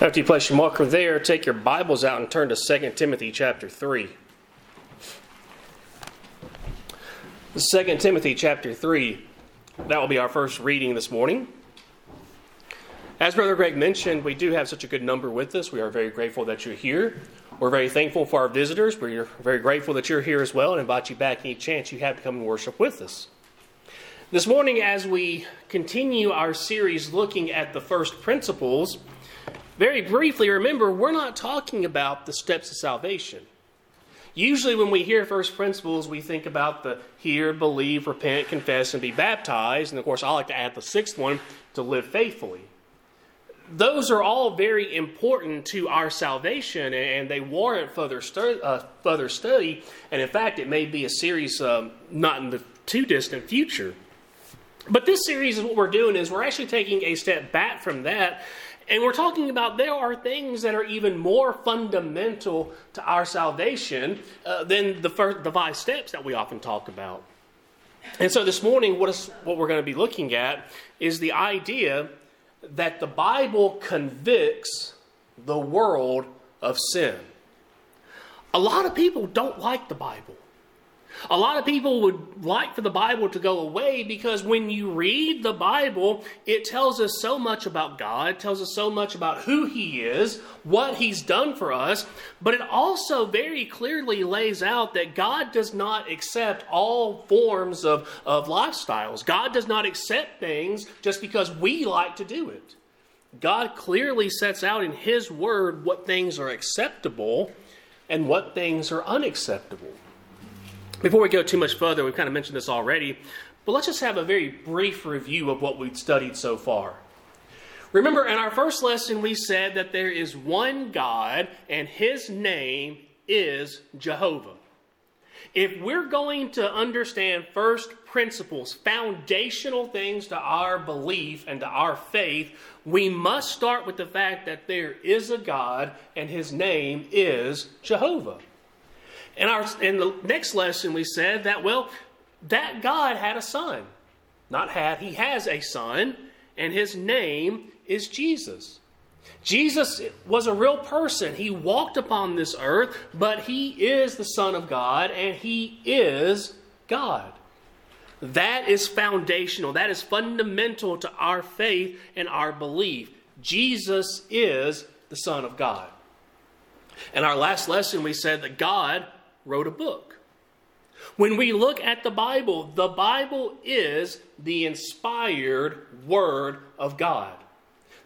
After you place your marker there, take your Bibles out and turn to 2 Timothy chapter 3. 2 Timothy chapter 3. That will be our first reading this morning. As Brother Greg mentioned, we do have such a good number with us. We are very grateful that you're here. We're very thankful for our visitors. We're very grateful that you're here as well and invite you back any chance you have to come and worship with us. This morning, as we continue our series looking at the first principles, very briefly, remember, we're not talking about the steps of salvation. Usually, when we hear first principles, we think about the hear, believe, repent, confess, and be baptized. And of course, I like to add the sixth one to live faithfully. Those are all very important to our salvation, and they warrant further, stu- uh, further study. And in fact, it may be a series um, not in the too distant future. But this series is what we're doing is we're actually taking a step back from that and we're talking about there are things that are even more fundamental to our salvation uh, than the, first, the five steps that we often talk about. And so this morning, what, is, what we're going to be looking at is the idea that the Bible convicts the world of sin. A lot of people don't like the Bible. A lot of people would like for the Bible to go away because when you read the Bible, it tells us so much about God, it tells us so much about who He is, what He's done for us, but it also very clearly lays out that God does not accept all forms of, of lifestyles. God does not accept things just because we like to do it. God clearly sets out in His Word what things are acceptable and what things are unacceptable. Before we go too much further, we've kind of mentioned this already, but let's just have a very brief review of what we've studied so far. Remember, in our first lesson, we said that there is one God, and his name is Jehovah. If we're going to understand first principles, foundational things to our belief and to our faith, we must start with the fact that there is a God, and his name is Jehovah. In, our, in the next lesson, we said that, well, that God had a son. Not had, he has a son, and his name is Jesus. Jesus was a real person. He walked upon this earth, but he is the Son of God, and he is God. That is foundational. That is fundamental to our faith and our belief. Jesus is the Son of God. In our last lesson, we said that God wrote a book. When we look at the Bible, the Bible is the inspired Word of God.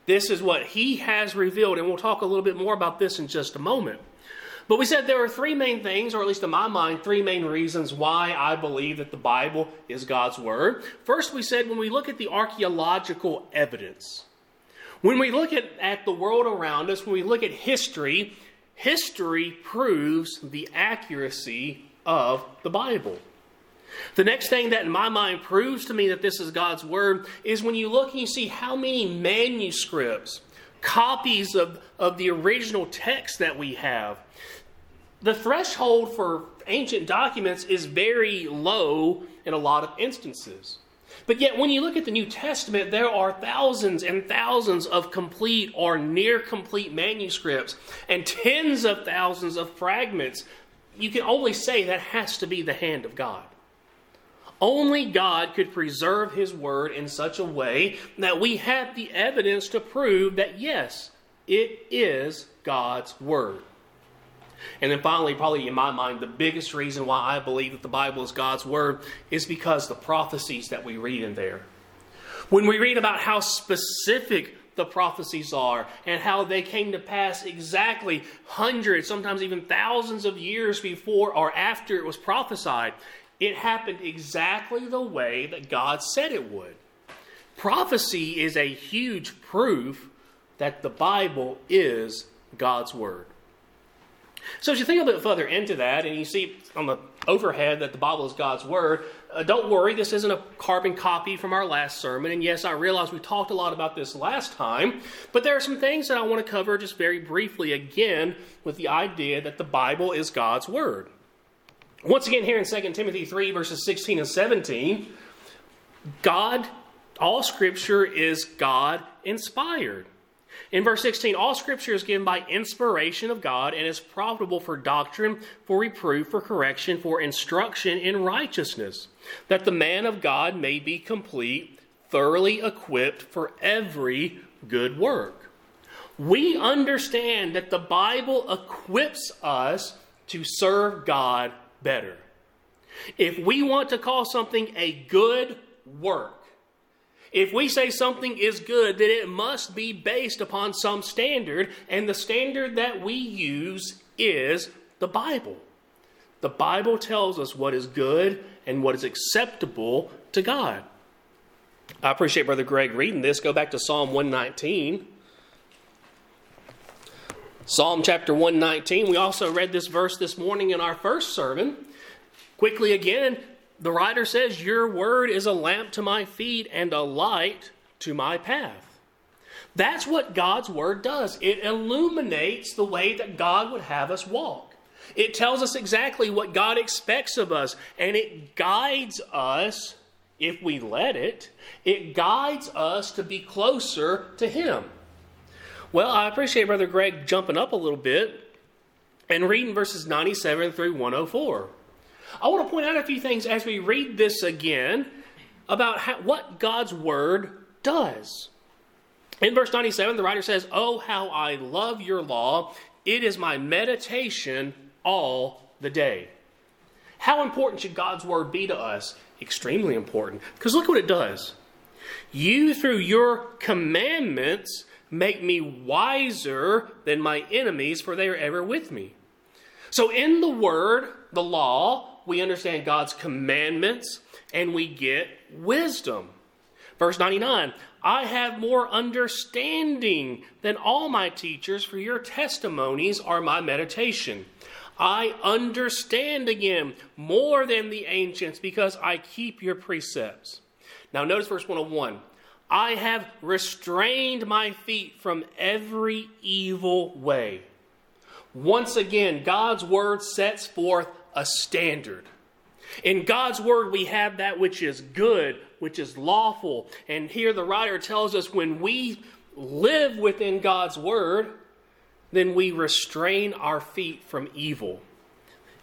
This is what He has revealed, and we'll talk a little bit more about this in just a moment. But we said there are three main things, or at least in my mind, three main reasons why I believe that the Bible is God's Word. First, we said when we look at the archaeological evidence, when we look at, at the world around us, when we look at history, history proves the accuracy of the Bible. The next thing that in my mind proves to me that this is God's Word is when you look and you see how many manuscripts, copies of, of the original text that we have. The threshold for ancient documents is very low in a lot of instances. But yet, when you look at the New Testament, there are thousands and thousands of complete or near complete manuscripts and tens of thousands of fragments. You can only say that has to be the hand of God. Only God could preserve His Word in such a way that we have the evidence to prove that, yes, it is God's Word. And then finally, probably in my mind, the biggest reason why I believe that the Bible is God's Word is because the prophecies that we read in there. When we read about how specific the prophecies are and how they came to pass exactly hundreds, sometimes even thousands of years before or after it was prophesied, it happened exactly the way that God said it would. Prophecy is a huge proof that the Bible is God's Word. So, as you think a bit further into that, and you see on the overhead that the Bible is God's Word, uh, don't worry, this isn't a carbon copy from our last sermon. And yes, I realize we talked a lot about this last time, but there are some things that I want to cover just very briefly again with the idea that the Bible is God's Word. Once again, here in 2 Timothy 3, verses 16 and 17, God, all Scripture is God inspired. In verse 16, all scripture is given by inspiration of God and is profitable for doctrine, for reproof, for correction, for instruction in righteousness, that the man of God may be complete, thoroughly equipped for every good work. We understand that the Bible equips us to serve God better. If we want to call something a good work, if we say something is good, then it must be based upon some standard, and the standard that we use is the Bible. The Bible tells us what is good and what is acceptable to God. I appreciate Brother Greg reading this. Go back to Psalm 119. Psalm chapter 119. We also read this verse this morning in our first sermon. Quickly again, the writer says, Your word is a lamp to my feet and a light to my path. That's what God's word does. It illuminates the way that God would have us walk. It tells us exactly what God expects of us, and it guides us, if we let it, it guides us to be closer to Him. Well, I appreciate Brother Greg jumping up a little bit and reading verses 97 through 104. I want to point out a few things as we read this again about how, what God's Word does. In verse 97, the writer says, Oh, how I love your law! It is my meditation all the day. How important should God's Word be to us? Extremely important. Because look what it does. You, through your commandments, make me wiser than my enemies, for they are ever with me. So, in the Word, the law, we understand God's commandments and we get wisdom. Verse 99 I have more understanding than all my teachers, for your testimonies are my meditation. I understand again more than the ancients because I keep your precepts. Now, notice verse 101 I have restrained my feet from every evil way. Once again, God's word sets forth a standard. In God's word, we have that which is good, which is lawful. And here the writer tells us when we live within God's word, then we restrain our feet from evil.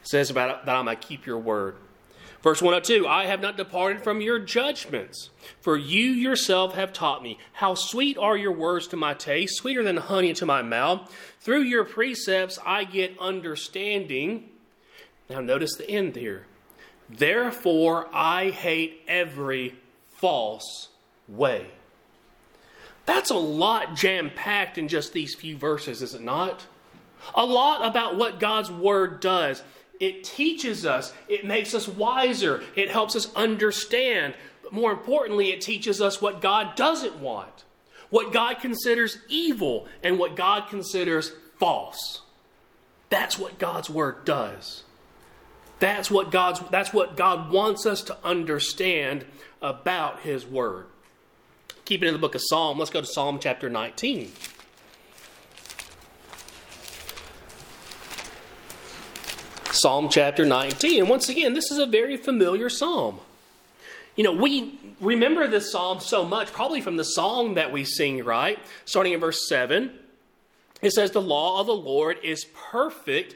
It says about that I might keep your word. Verse 102 I have not departed from your judgments, for you yourself have taught me. How sweet are your words to my taste, sweeter than honey to my mouth. Through your precepts I get understanding. Now, notice the end here. Therefore, I hate every false way. That's a lot jam packed in just these few verses, is it not? A lot about what God's Word does. It teaches us, it makes us wiser, it helps us understand. But more importantly, it teaches us what God doesn't want, what God considers evil, and what God considers false. That's what God's Word does. That's what God's that's what God wants us to understand about his word. Keep it in the book of Psalm. Let's go to Psalm chapter 19. Psalm chapter 19. And once again, this is a very familiar psalm. You know, we remember this psalm so much, probably from the song that we sing, right? Starting in verse 7. It says, The law of the Lord is perfect,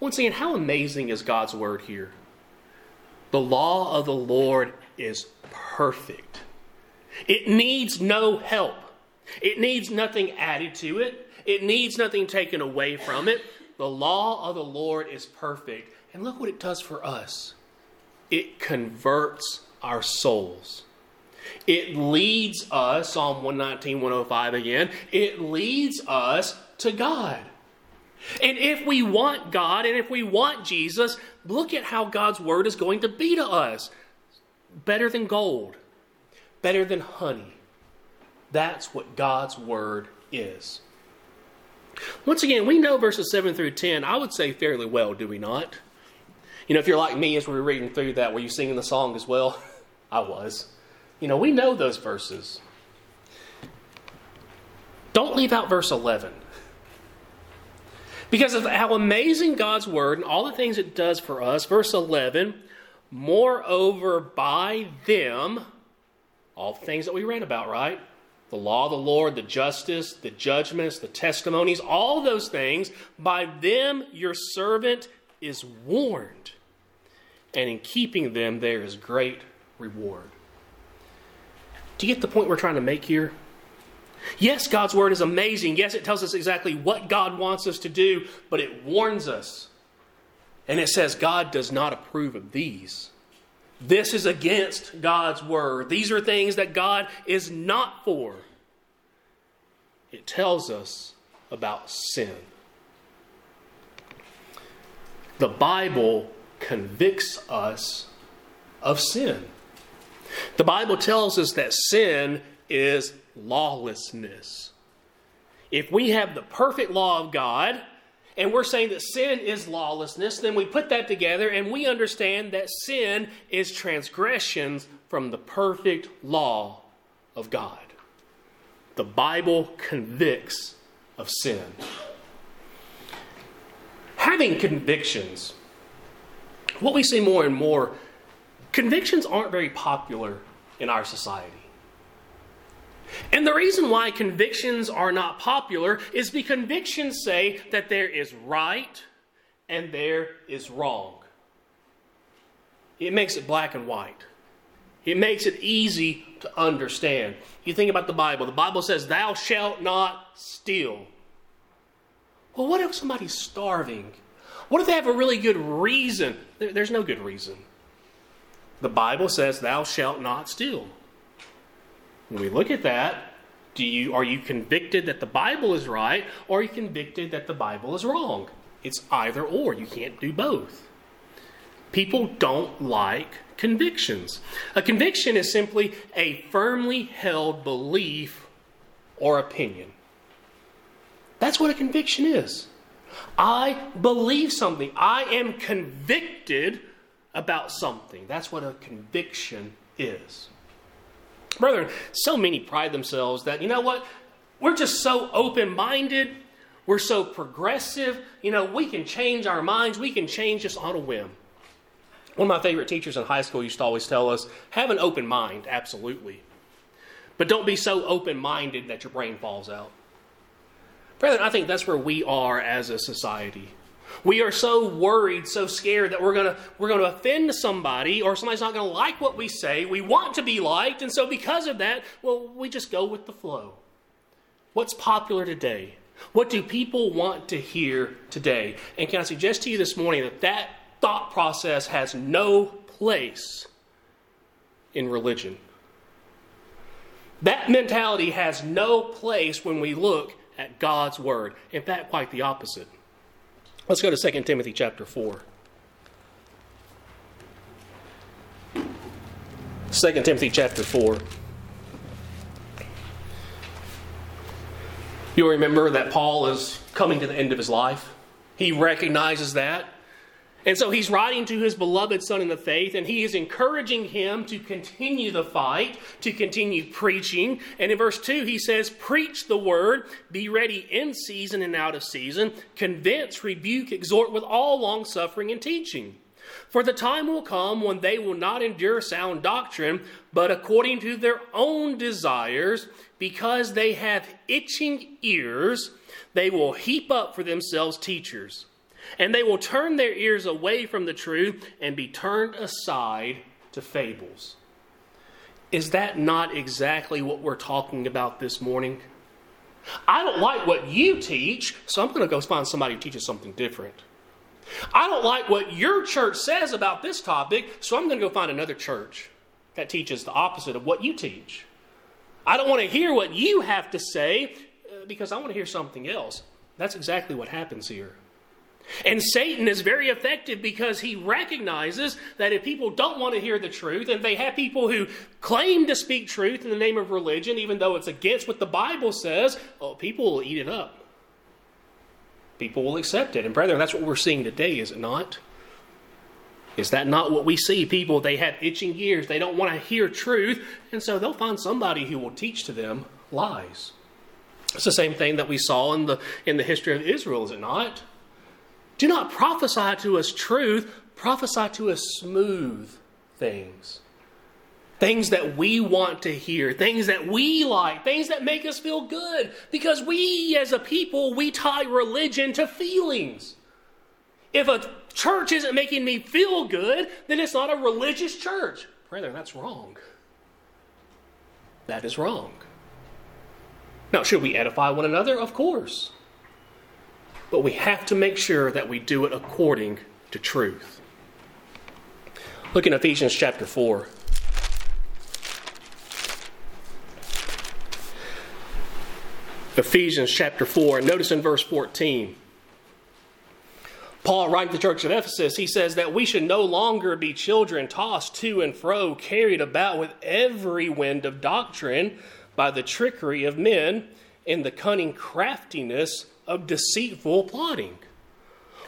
Once again, how amazing is God's word here? The law of the Lord is perfect. It needs no help. It needs nothing added to it. It needs nothing taken away from it. The law of the Lord is perfect. And look what it does for us it converts our souls. It leads us, Psalm 119, 105 again, it leads us to God. And if we want God and if we want Jesus, look at how God's word is going to be to us. Better than gold, better than honey. That's what God's word is. Once again, we know verses 7 through 10, I would say fairly well, do we not? You know, if you're like me as we were reading through that, were you singing the song as well? I was. You know, we know those verses. Don't leave out verse 11. Because of how amazing God's word and all the things it does for us. Verse 11, moreover, by them, all the things that we read about, right? The law of the Lord, the justice, the judgments, the testimonies, all those things, by them your servant is warned. And in keeping them, there is great reward. Do you get the point we're trying to make here? Yes, God's word is amazing. Yes, it tells us exactly what God wants us to do, but it warns us. And it says God does not approve of these. This is against God's word. These are things that God is not for. It tells us about sin. The Bible convicts us of sin. The Bible tells us that sin is lawlessness. If we have the perfect law of God, and we're saying that sin is lawlessness, then we put that together and we understand that sin is transgressions from the perfect law of God. The Bible convicts of sin. Having convictions, what we see more and more, convictions aren't very popular in our society. And the reason why convictions are not popular is because convictions say that there is right and there is wrong. It makes it black and white. It makes it easy to understand. You think about the Bible. The Bible says, Thou shalt not steal. Well, what if somebody's starving? What if they have a really good reason? There's no good reason. The Bible says, Thou shalt not steal. When we look at that, do you, are you convicted that the Bible is right or are you convicted that the Bible is wrong? It's either or. You can't do both. People don't like convictions. A conviction is simply a firmly held belief or opinion. That's what a conviction is. I believe something. I am convicted about something. That's what a conviction is. Brethren, so many pride themselves that, you know what? We're just so open minded. We're so progressive. You know, we can change our minds. We can change just on a whim. One of my favorite teachers in high school used to always tell us have an open mind, absolutely. But don't be so open minded that your brain falls out. Brethren, I think that's where we are as a society. We are so worried, so scared that we're going to we're going to offend somebody or somebody's not going to like what we say. We want to be liked, and so because of that, well, we just go with the flow. What's popular today? What do people want to hear today? And can I suggest to you this morning that that thought process has no place in religion? That mentality has no place when we look at God's Word. In fact, quite the opposite. Let's go to 2 Timothy chapter 4. 2 Timothy chapter 4. You'll remember that Paul is coming to the end of his life. He recognizes that. And so he's writing to his beloved son in the faith, and he is encouraging him to continue the fight, to continue preaching. And in verse 2, he says, Preach the word, be ready in season and out of season, convince, rebuke, exhort with all long suffering and teaching. For the time will come when they will not endure sound doctrine, but according to their own desires, because they have itching ears, they will heap up for themselves teachers and they will turn their ears away from the truth and be turned aside to fables. Is that not exactly what we're talking about this morning? I don't like what you teach, so I'm going to go find somebody who teaches something different. I don't like what your church says about this topic, so I'm going to go find another church that teaches the opposite of what you teach. I don't want to hear what you have to say uh, because I want to hear something else. That's exactly what happens here. And Satan is very effective because he recognizes that if people don't want to hear the truth, and they have people who claim to speak truth in the name of religion, even though it's against what the Bible says, oh, people will eat it up. people will accept it. And, brethren, that's what we're seeing today, is it not? Is that not what we see? People, they have itching ears. They don't want to hear truth, and so they'll find somebody who will teach to them lies. It's the same thing that we saw in the, in the history of Israel, is it not? Do not prophesy to us truth, prophesy to us smooth things. Things that we want to hear, things that we like, things that make us feel good. Because we, as a people, we tie religion to feelings. If a church isn't making me feel good, then it's not a religious church. Brother, that's wrong. That is wrong. Now, should we edify one another? Of course. But we have to make sure that we do it according to truth. Look in Ephesians chapter 4. Ephesians chapter 4, and notice in verse 14. Paul, writing to the church of Ephesus, he says that we should no longer be children tossed to and fro, carried about with every wind of doctrine by the trickery of men and the cunning craftiness of deceitful plotting.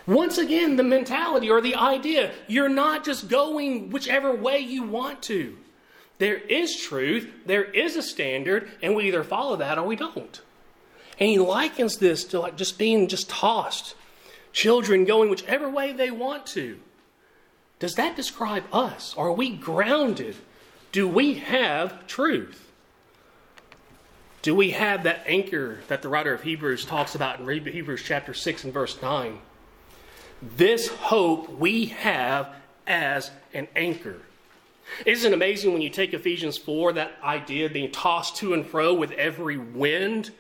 Once again, the mentality or the idea you're not just going whichever way you want to. There is truth, there is a standard, and we either follow that or we don't. And he likens this to like just being just tossed, children going whichever way they want to. Does that describe us? Are we grounded? Do we have truth? Do we have that anchor that the writer of Hebrews talks about in Hebrews chapter 6 and verse 9? This hope we have as an anchor. Isn't it amazing when you take Ephesians 4, that idea of being tossed to and fro with every wind?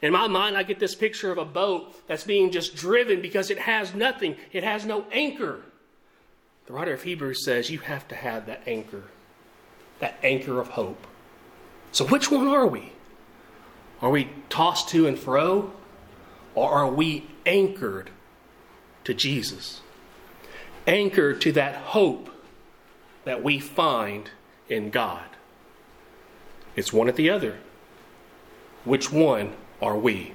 In my mind, I get this picture of a boat that's being just driven because it has nothing, it has no anchor. The writer of Hebrews says you have to have that anchor, that anchor of hope. So, which one are we? Are we tossed to and fro? Or are we anchored to Jesus? Anchored to that hope that we find in God. It's one or the other. Which one are we?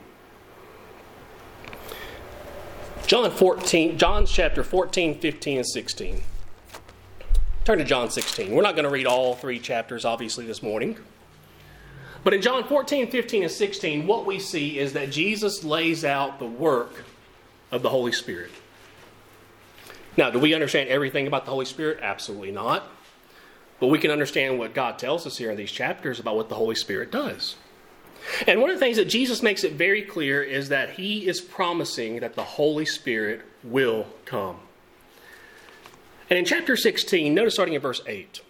John 14, John chapter 14, 15, and 16. Turn to John 16. We're not going to read all three chapters, obviously, this morning. But in John 14, 15, and 16, what we see is that Jesus lays out the work of the Holy Spirit. Now, do we understand everything about the Holy Spirit? Absolutely not. But we can understand what God tells us here in these chapters about what the Holy Spirit does. And one of the things that Jesus makes it very clear is that he is promising that the Holy Spirit will come. And in chapter 16, notice starting in verse 8.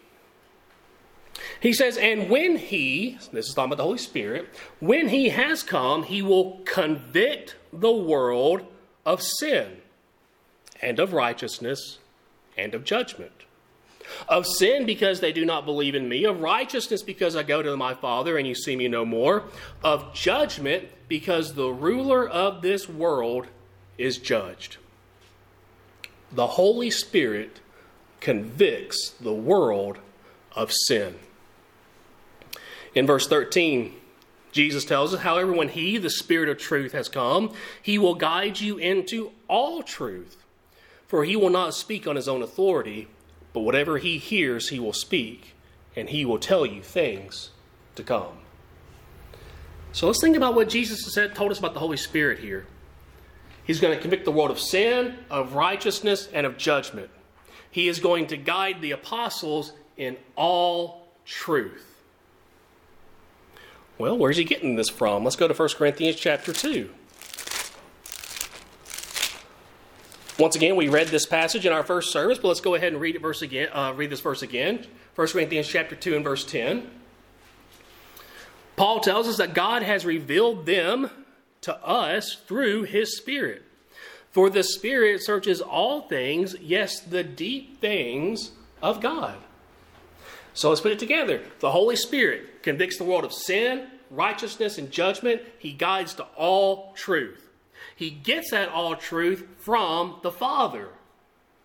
He says, And when he, this is talking about the Holy Spirit, when he has come, he will convict the world of sin and of righteousness and of judgment. Of sin because they do not believe in me, of righteousness because I go to my Father and you see me no more, of judgment because the ruler of this world is judged. The Holy Spirit convicts the world of sin. In verse 13, Jesus tells us, however, when He, the Spirit of truth, has come, He will guide you into all truth. For He will not speak on His own authority, but whatever He hears, He will speak, and He will tell you things to come. So let's think about what Jesus said, told us about the Holy Spirit here. He's going to convict the world of sin, of righteousness, and of judgment. He is going to guide the apostles in all truth. Well, where's he getting this from? Let's go to 1 Corinthians chapter 2. Once again, we read this passage in our first service, but let's go ahead and read it verse again. Uh, read this verse again. 1 Corinthians chapter 2 and verse 10. Paul tells us that God has revealed them to us through his Spirit. For the Spirit searches all things, yes, the deep things of God. So let's put it together. The Holy Spirit convicts the world of sin, righteousness, and judgment. He guides to all truth. He gets that all truth from the Father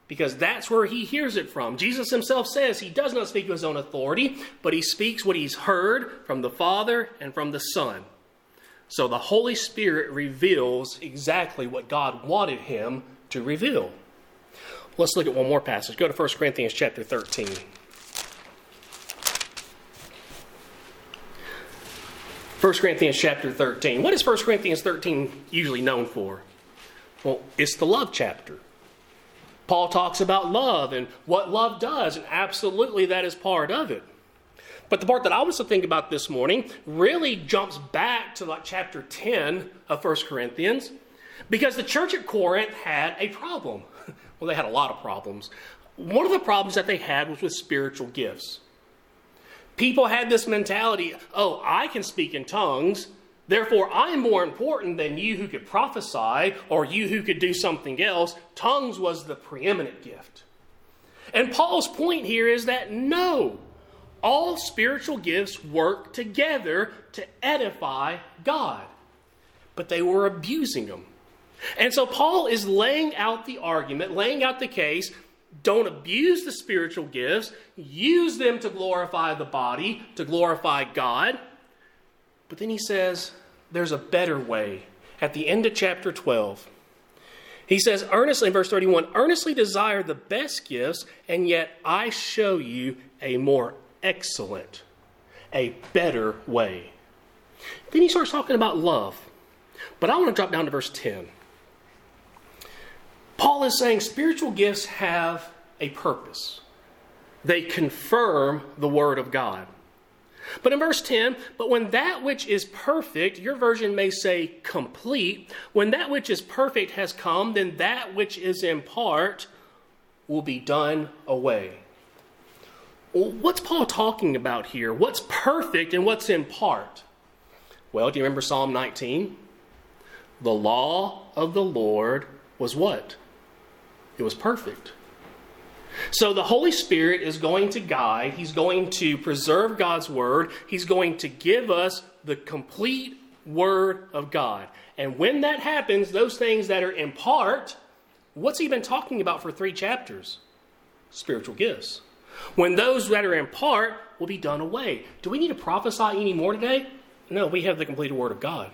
because that's where he hears it from. Jesus himself says he does not speak of his own authority, but he speaks what he's heard from the Father and from the Son. So the Holy Spirit reveals exactly what God wanted him to reveal. Let's look at one more passage. Go to 1 Corinthians chapter 13. 1 Corinthians chapter 13. What is 1 Corinthians 13 usually known for? Well, it's the love chapter. Paul talks about love and what love does, and absolutely that is part of it. But the part that I was to think about this morning really jumps back to like chapter 10 of 1 Corinthians because the church at Corinth had a problem. Well, they had a lot of problems. One of the problems that they had was with spiritual gifts. People had this mentality oh, I can speak in tongues, therefore I'm more important than you who could prophesy or you who could do something else. Tongues was the preeminent gift. And Paul's point here is that no, all spiritual gifts work together to edify God. But they were abusing them. And so Paul is laying out the argument, laying out the case. Don't abuse the spiritual gifts, use them to glorify the body, to glorify God. But then he says there's a better way. At the end of chapter 12, he says, earnestly in verse 31, earnestly desire the best gifts, and yet I show you a more excellent, a better way. Then he starts talking about love. But I want to drop down to verse 10. Paul is saying spiritual gifts have a purpose, they confirm the Word of God. But in verse 10, but when that which is perfect, your version may say complete, when that which is perfect has come, then that which is in part will be done away. What's Paul talking about here? What's perfect and what's in part? Well, do you remember Psalm 19? The law of the Lord was what? It was perfect. So the Holy Spirit is going to guide, He's going to preserve God's Word, He's going to give us the complete Word of God. And when that happens, those things that are in part, what's He been talking about for three chapters? Spiritual gifts. When those that are in part will be done away. Do we need to prophesy any more today? No, we have the complete Word of God.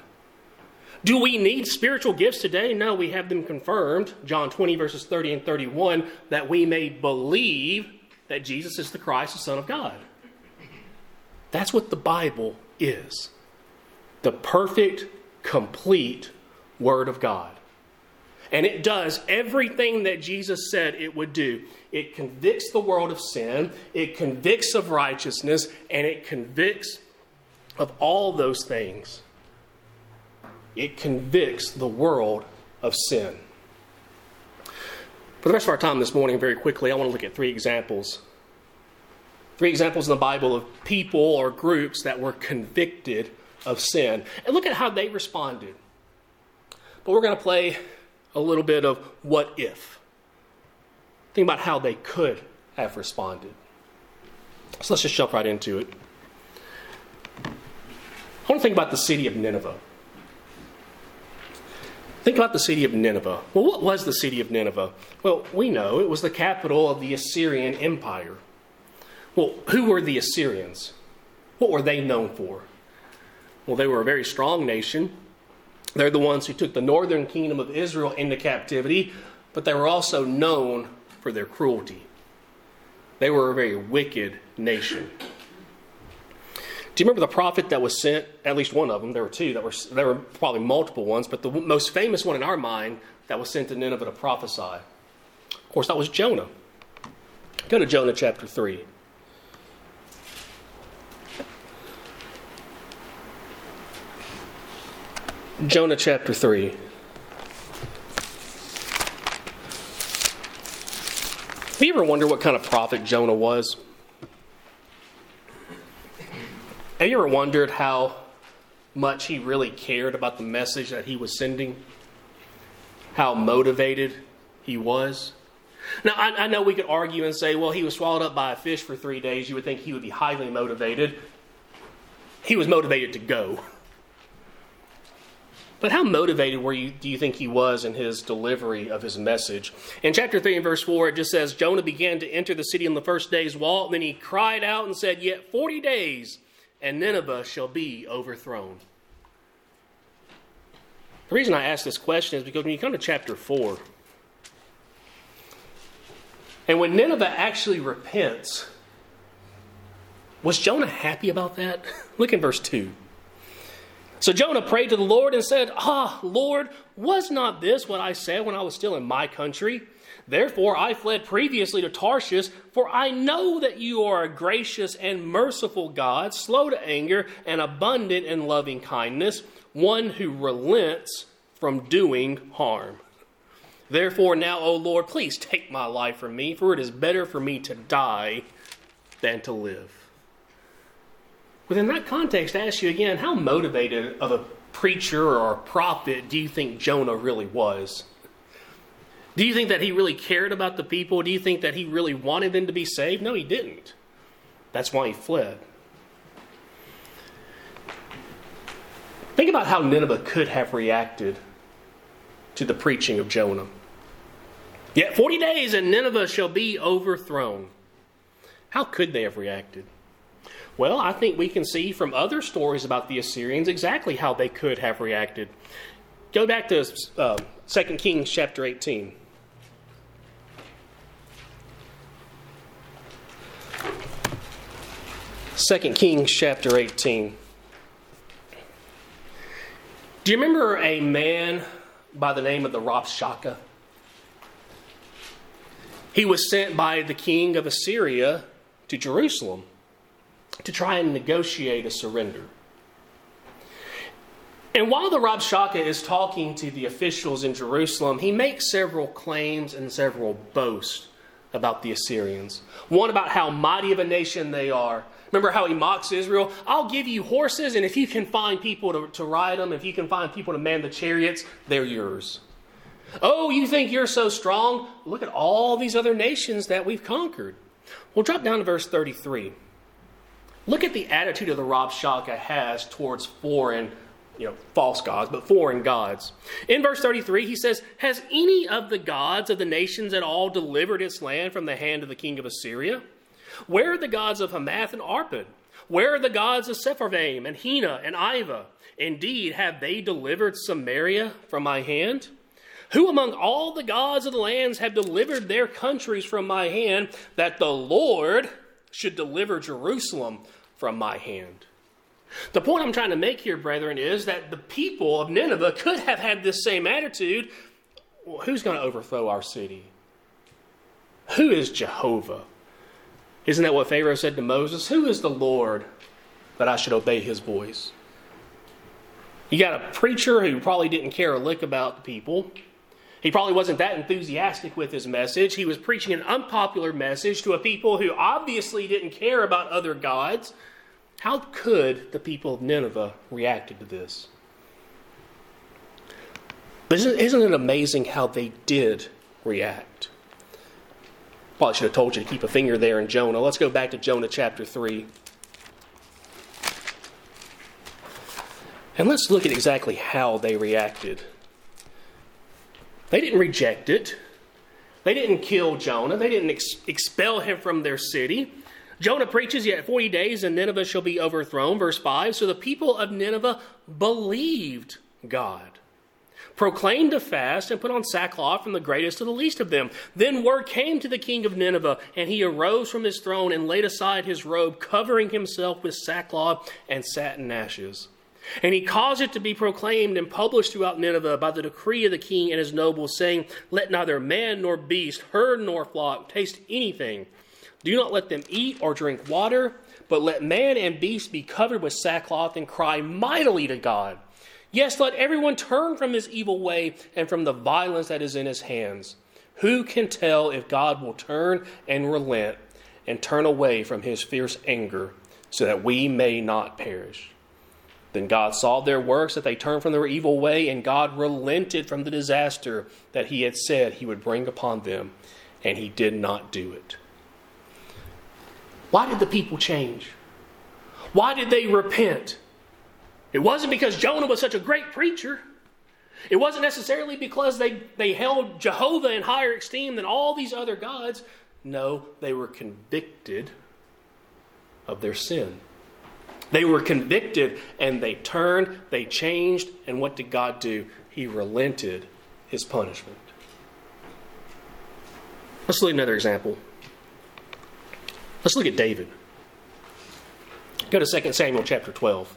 Do we need spiritual gifts today? No, we have them confirmed, John 20, verses 30 and 31, that we may believe that Jesus is the Christ, the Son of God. That's what the Bible is the perfect, complete Word of God. And it does everything that Jesus said it would do. It convicts the world of sin, it convicts of righteousness, and it convicts of all those things it convicts the world of sin. For the rest of our time this morning, very quickly, I want to look at three examples. Three examples in the Bible of people or groups that were convicted of sin. And look at how they responded. But we're going to play a little bit of what if. Think about how they could have responded. So let's just jump right into it. I want to think about the city of Nineveh. Think about the city of Nineveh. Well, what was the city of Nineveh? Well, we know it was the capital of the Assyrian Empire. Well, who were the Assyrians? What were they known for? Well, they were a very strong nation. They're the ones who took the northern kingdom of Israel into captivity, but they were also known for their cruelty. They were a very wicked nation. Do you remember the prophet that was sent? At least one of them. There were two. That were there were probably multiple ones, but the most famous one in our mind that was sent to Nineveh to prophesy. Of course, that was Jonah. Go to Jonah chapter three. Jonah chapter 3. Have you ever wonder what kind of prophet Jonah was? Have you ever wondered how much he really cared about the message that he was sending? How motivated he was? Now, I, I, know we could argue and say, well, he was swallowed up by a fish for three days. You would think he would be highly motivated. He was motivated to go. But how motivated were you, do you think he was in his delivery of his message? In chapter 3 and verse 4, it just says Jonah began to enter the city on the first day's walk. And then he cried out and said, Yet 40 days and Nineveh shall be overthrown. The reason I ask this question is because when you come to chapter 4, and when Nineveh actually repents, was Jonah happy about that? Look in verse 2. So Jonah prayed to the Lord and said, Ah, Lord, was not this what I said when I was still in my country? Therefore I fled previously to Tarshish, for I know that you are a gracious and merciful God, slow to anger and abundant in loving kindness, one who relents from doing harm. Therefore, now, O Lord, please take my life from me, for it is better for me to die than to live. Within that context, I ask you again how motivated of a preacher or a prophet do you think Jonah really was? Do you think that he really cared about the people? Do you think that he really wanted them to be saved? No, he didn't. That's why he fled. Think about how Nineveh could have reacted to the preaching of Jonah. Yet 40 days and Nineveh shall be overthrown. How could they have reacted? Well, I think we can see from other stories about the Assyrians exactly how they could have reacted. Go back to uh, 2 Kings chapter 18. Second Kings chapter 18. Do you remember a man by the name of the Rabshakeh? He was sent by the king of Assyria to Jerusalem to try and negotiate a surrender. And while the Rabshakeh is talking to the officials in Jerusalem, he makes several claims and several boasts about the Assyrians. One about how mighty of a nation they are. Remember how he mocks Israel? I'll give you horses, and if you can find people to, to ride them, if you can find people to man the chariots, they're yours. Oh, you think you're so strong? Look at all these other nations that we've conquered. We'll drop down to verse 33. Look at the attitude of the Rabshakeh has towards foreign, you know, false gods, but foreign gods. In verse 33, he says, Has any of the gods of the nations at all delivered its land from the hand of the king of Assyria? Where are the gods of Hamath and Arpad? Where are the gods of Sepharvaim and Hena and Ivah? Indeed, have they delivered Samaria from my hand? Who among all the gods of the lands have delivered their countries from my hand, that the Lord should deliver Jerusalem from my hand? The point I'm trying to make here, brethren, is that the people of Nineveh could have had this same attitude. Well, who's going to overthrow our city? Who is Jehovah? Isn't that what Pharaoh said to Moses? Who is the Lord that I should obey his voice? You got a preacher who probably didn't care a lick about the people. He probably wasn't that enthusiastic with his message. He was preaching an unpopular message to a people who obviously didn't care about other gods. How could the people of Nineveh reacted to this? But isn't, isn't it amazing how they did react? Probably should have told you to keep a finger there in Jonah. Let's go back to Jonah chapter 3. And let's look at exactly how they reacted. They didn't reject it. They didn't kill Jonah. They didn't ex- expel him from their city. Jonah preaches, Yet 40 days and Nineveh shall be overthrown. Verse 5 So the people of Nineveh believed God, proclaimed a fast, and put on sackcloth from the greatest to the least of them. Then word came to the king of Nineveh, and he arose from his throne and laid aside his robe, covering himself with sackcloth and sat in ashes. And he caused it to be proclaimed and published throughout Nineveh by the decree of the king and his nobles, saying, Let neither man nor beast, herd nor flock taste anything. Do not let them eat or drink water, but let man and beast be covered with sackcloth and cry mightily to God. Yes, let everyone turn from his evil way and from the violence that is in his hands. Who can tell if God will turn and relent and turn away from his fierce anger so that we may not perish? Then God saw their works, that they turned from their evil way, and God relented from the disaster that he had said he would bring upon them, and he did not do it. Why did the people change? Why did they repent? It wasn't because Jonah was such a great preacher. It wasn't necessarily because they, they held Jehovah in higher esteem than all these other gods. No, they were convicted of their sin. They were convicted and they turned, they changed, and what did God do? he relented his punishment. Let's look at another example. Let's look at David. Go to 2 Samuel chapter 12.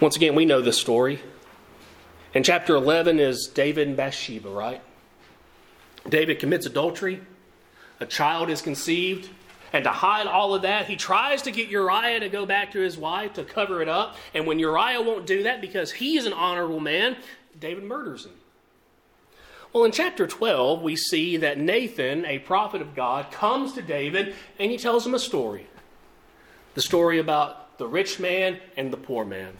Once again, we know this story. In chapter 11 is David and Bathsheba, right? David commits adultery, a child is conceived, and to hide all of that, he tries to get Uriah to go back to his wife to cover it up. And when Uriah won't do that because he's an honorable man, David murders him. Well, in chapter 12, we see that Nathan, a prophet of God, comes to David and he tells him a story. The story about the rich man and the poor man.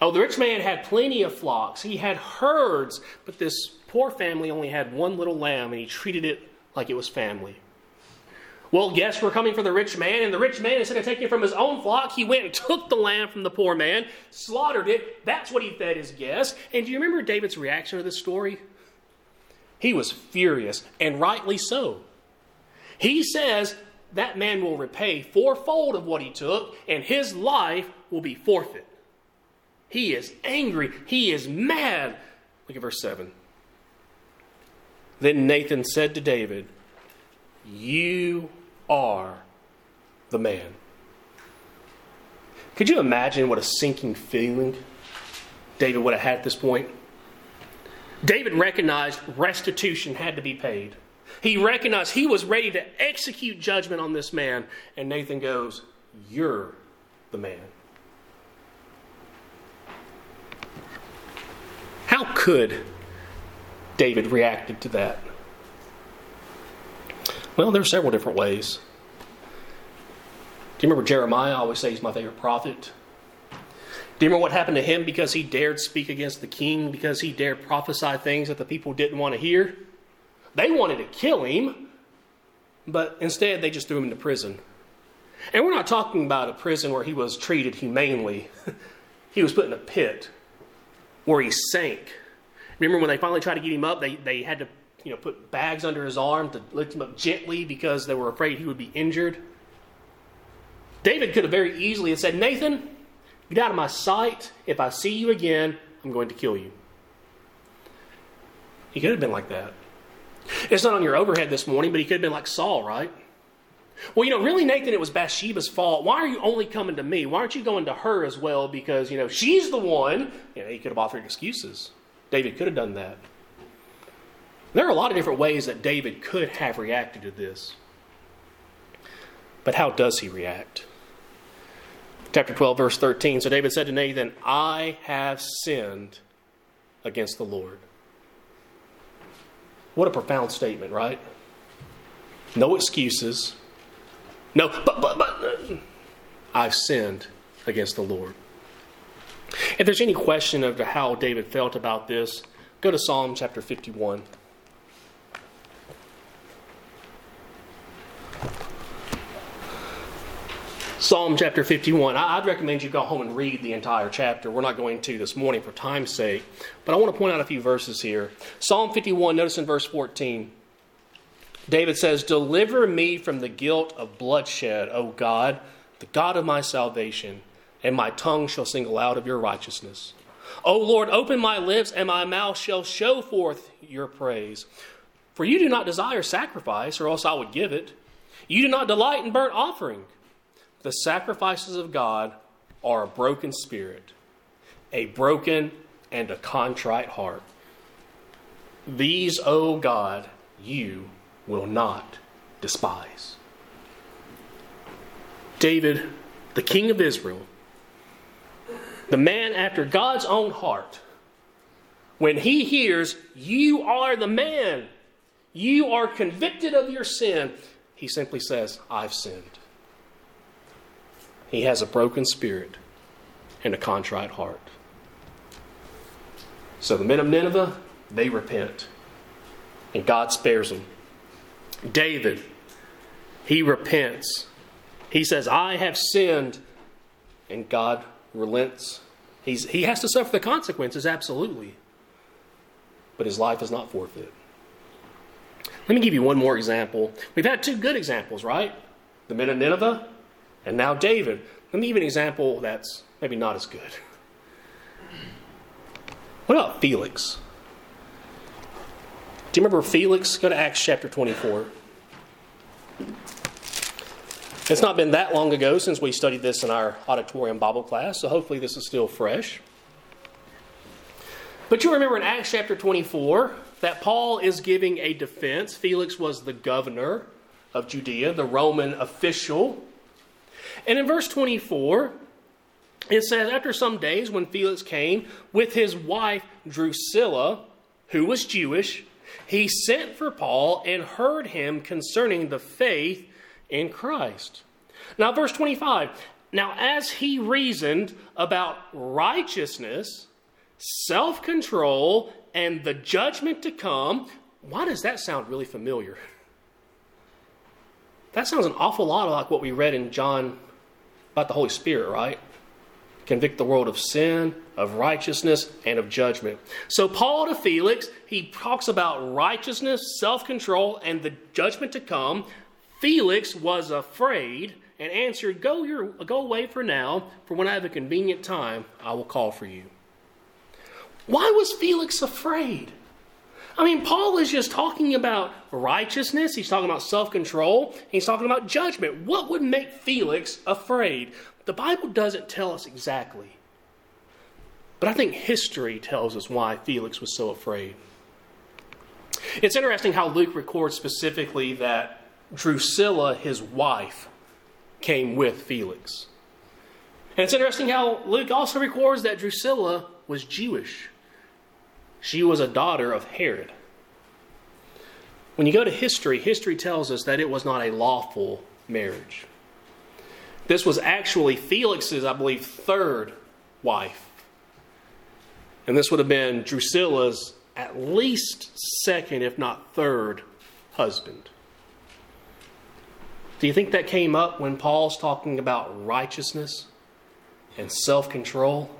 Oh, the rich man had plenty of flocks, he had herds, but this poor family only had one little lamb and he treated it like it was family. Well, guests were coming for the rich man, and the rich man, instead of taking from his own flock, he went and took the lamb from the poor man, slaughtered it. That's what he fed his guests. And do you remember David's reaction to this story? He was furious, and rightly so. He says that man will repay fourfold of what he took, and his life will be forfeit. He is angry. He is mad. Look at verse 7. Then Nathan said to David, You are the man. Could you imagine what a sinking feeling David would have had at this point? David recognized restitution had to be paid. He recognized he was ready to execute judgment on this man. And Nathan goes, You're the man. How could David reacted to that? Well, there are several different ways. Do you remember Jeremiah? I always say he's my favorite prophet. Do you remember what happened to him because he dared speak against the king, because he dared prophesy things that the people didn't want to hear? They wanted to kill him, but instead they just threw him into prison. And we're not talking about a prison where he was treated humanely. he was put in a pit where he sank. Remember when they finally tried to get him up, they, they had to you know, put bags under his arm to lift him up gently because they were afraid he would be injured. David could have very easily have said, Nathan, get out of my sight. If I see you again, I'm going to kill you. He could have been like that. It's not on your overhead this morning, but he could have been like Saul, right? Well, you know, really, Nathan, it was Bathsheba's fault. Why are you only coming to me? Why aren't you going to her as well? Because, you know, she's the one. You know, he could have offered excuses. David could have done that. There are a lot of different ways that David could have reacted to this. But how does he react? Chapter 12, verse 13. So David said to Nathan, I have sinned against the Lord. What a profound statement, right? No excuses. No, but, but, but, uh, I've sinned against the Lord. If there's any question of how David felt about this, go to Psalm chapter 51. Psalm chapter 51. I'd recommend you go home and read the entire chapter. We're not going to this morning for time's sake, but I want to point out a few verses here. Psalm 51, notice in verse 14. David says, Deliver me from the guilt of bloodshed, O God, the God of my salvation, and my tongue shall sing aloud of your righteousness. O Lord, open my lips, and my mouth shall show forth your praise. For you do not desire sacrifice, or else I would give it. You do not delight in burnt offering. The sacrifices of God are a broken spirit, a broken and a contrite heart. These, O God, you will not despise. David, the king of Israel, the man after God's own heart, when he hears, You are the man, you are convicted of your sin, he simply says, I've sinned. He has a broken spirit and a contrite heart. So the men of Nineveh, they repent. And God spares them. David, he repents. He says, I have sinned. And God relents. He's, he has to suffer the consequences, absolutely. But his life is not forfeit. Let me give you one more example. We've had two good examples, right? The men of Nineveh and now David. Let me give an example that's maybe not as good. What about Felix? Do you remember Felix? Go to Acts chapter 24. It's not been that long ago since we studied this in our auditorium Bible class, so hopefully this is still fresh. But you remember in Acts chapter 24 that Paul is giving a defense. Felix was the governor of Judea, the Roman official. And in verse 24, it says, After some days, when Felix came with his wife Drusilla, who was Jewish, he sent for Paul and heard him concerning the faith in Christ. Now, verse 25. Now, as he reasoned about righteousness, self control, and the judgment to come, why does that sound really familiar? That sounds an awful lot like what we read in John about the Holy Spirit, right? Convict the world of sin, of righteousness, and of judgment. So, Paul to Felix, he talks about righteousness, self control, and the judgment to come. Felix was afraid and answered, go, your, go away for now, for when I have a convenient time, I will call for you. Why was Felix afraid? I mean, Paul is just talking about righteousness, he's talking about self control, he's talking about judgment. What would make Felix afraid? The Bible doesn't tell us exactly. But I think history tells us why Felix was so afraid. It's interesting how Luke records specifically that Drusilla, his wife, came with Felix. And it's interesting how Luke also records that Drusilla was Jewish. She was a daughter of Herod. When you go to history, history tells us that it was not a lawful marriage. This was actually Felix's, I believe, third wife. And this would have been Drusilla's at least second, if not third, husband. Do you think that came up when Paul's talking about righteousness and self control?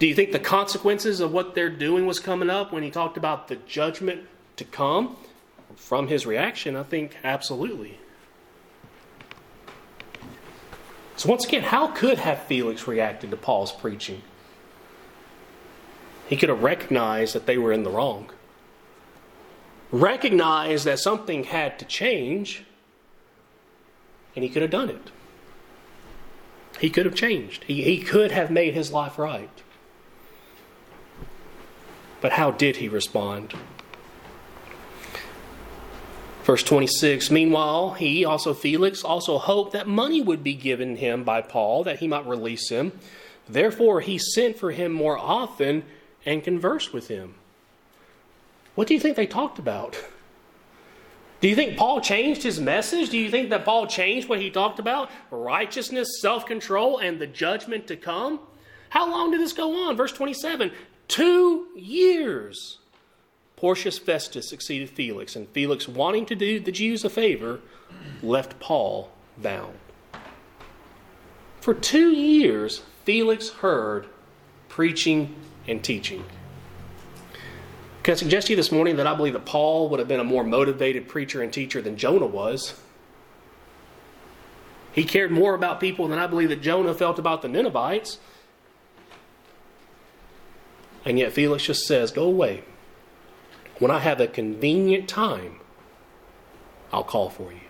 Do you think the consequences of what they're doing was coming up when he talked about the judgment to come? From his reaction, I think absolutely. So, once again, how could have Felix reacted to Paul's preaching? He could have recognized that they were in the wrong, recognized that something had to change, and he could have done it. He could have changed, he, he could have made his life right. But how did he respond? Verse 26 Meanwhile, he, also Felix, also hoped that money would be given him by Paul that he might release him. Therefore, he sent for him more often and conversed with him. What do you think they talked about? Do you think Paul changed his message? Do you think that Paul changed what he talked about? Righteousness, self control, and the judgment to come? How long did this go on? Verse 27 Two years. Porcius Festus succeeded Felix, and Felix, wanting to do the Jews a favor, left Paul bound. For two years, Felix heard preaching and teaching. Can I suggest to you this morning that I believe that Paul would have been a more motivated preacher and teacher than Jonah was? He cared more about people than I believe that Jonah felt about the Ninevites. And yet Felix just says, Go away. When I have a convenient time, I'll call for you.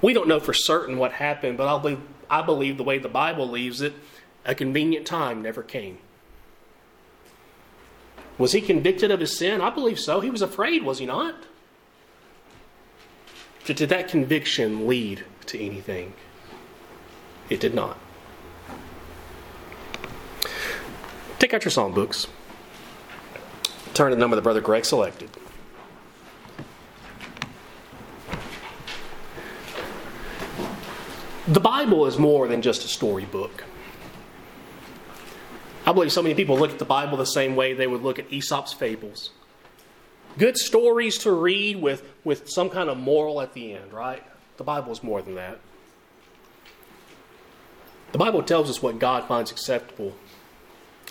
We don't know for certain what happened, but I believe, I believe the way the Bible leaves it, a convenient time never came. Was he convicted of his sin? I believe so. He was afraid, was he not? Did that conviction lead to anything? It did not. Take out your song books. Turn to the number that Brother Greg selected. The Bible is more than just a storybook. I believe so many people look at the Bible the same way they would look at Aesop's fables. Good stories to read with, with some kind of moral at the end, right? The Bible is more than that. The Bible tells us what God finds acceptable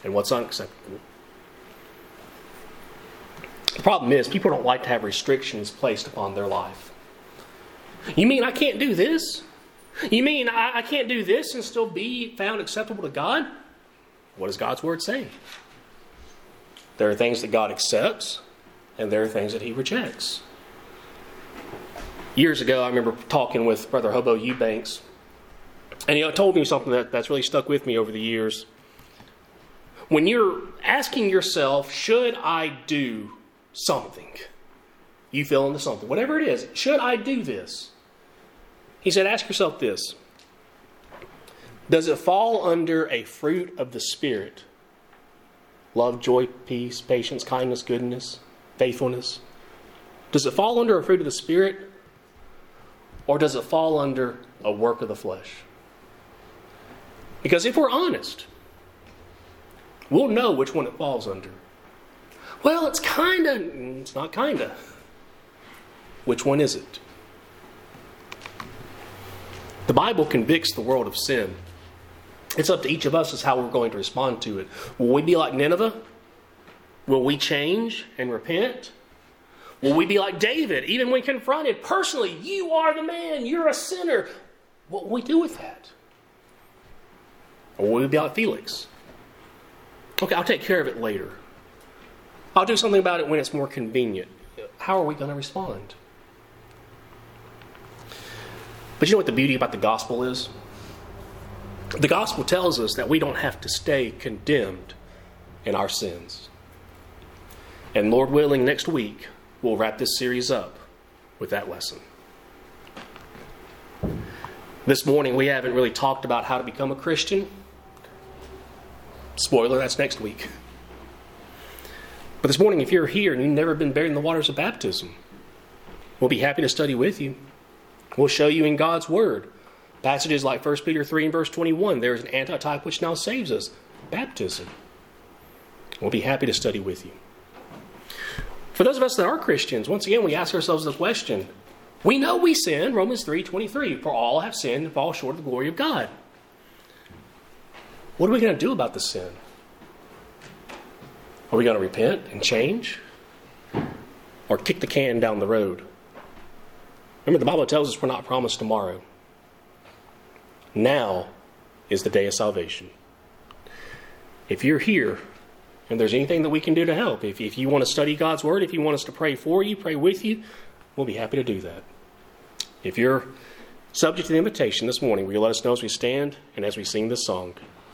and what's unacceptable. The problem is, people don't like to have restrictions placed upon their life. You mean I can't do this? You mean I, I can't do this and still be found acceptable to God? what does God's Word say? There are things that God accepts, and there are things that He rejects. Years ago, I remember talking with Brother Hobo Eubanks, and he told me something that, that's really stuck with me over the years. When you're asking yourself, should I do something? You fill into something, whatever it is, should I do this? He said, ask yourself this Does it fall under a fruit of the Spirit? Love, joy, peace, patience, kindness, goodness, faithfulness. Does it fall under a fruit of the Spirit? Or does it fall under a work of the flesh? Because if we're honest, we'll know which one it falls under. Well, it's kind of, it's not kind of. Which one is it? The Bible convicts the world of sin. It's up to each of us as how we're going to respond to it. Will we be like Nineveh? Will we change and repent? Will we be like David, even when confronted personally? You are the man, you're a sinner. What will we do with that? Or will we be like Felix? Okay, I'll take care of it later. I'll do something about it when it's more convenient. How are we going to respond? But you know what the beauty about the gospel is? The gospel tells us that we don't have to stay condemned in our sins. And Lord willing, next week, we'll wrap this series up with that lesson. This morning, we haven't really talked about how to become a Christian. Spoiler, that's next week. But this morning, if you're here and you've never been buried in the waters of baptism, we'll be happy to study with you. We'll show you in God's Word. Passages like 1 Peter 3 and verse 21 there is an antitype which now saves us baptism. We'll be happy to study with you. For those of us that are Christians, once again, we ask ourselves the question we know we sin, Romans 3 23, for all have sinned and fall short of the glory of God. What are we going to do about the sin? Are we going to repent and change? Or kick the can down the road? Remember, the Bible tells us we're not promised tomorrow. Now is the day of salvation. If you're here and there's anything that we can do to help, if, if you want to study God's Word, if you want us to pray for you, pray with you, we'll be happy to do that. If you're subject to the invitation this morning, will you let us know as we stand and as we sing this song?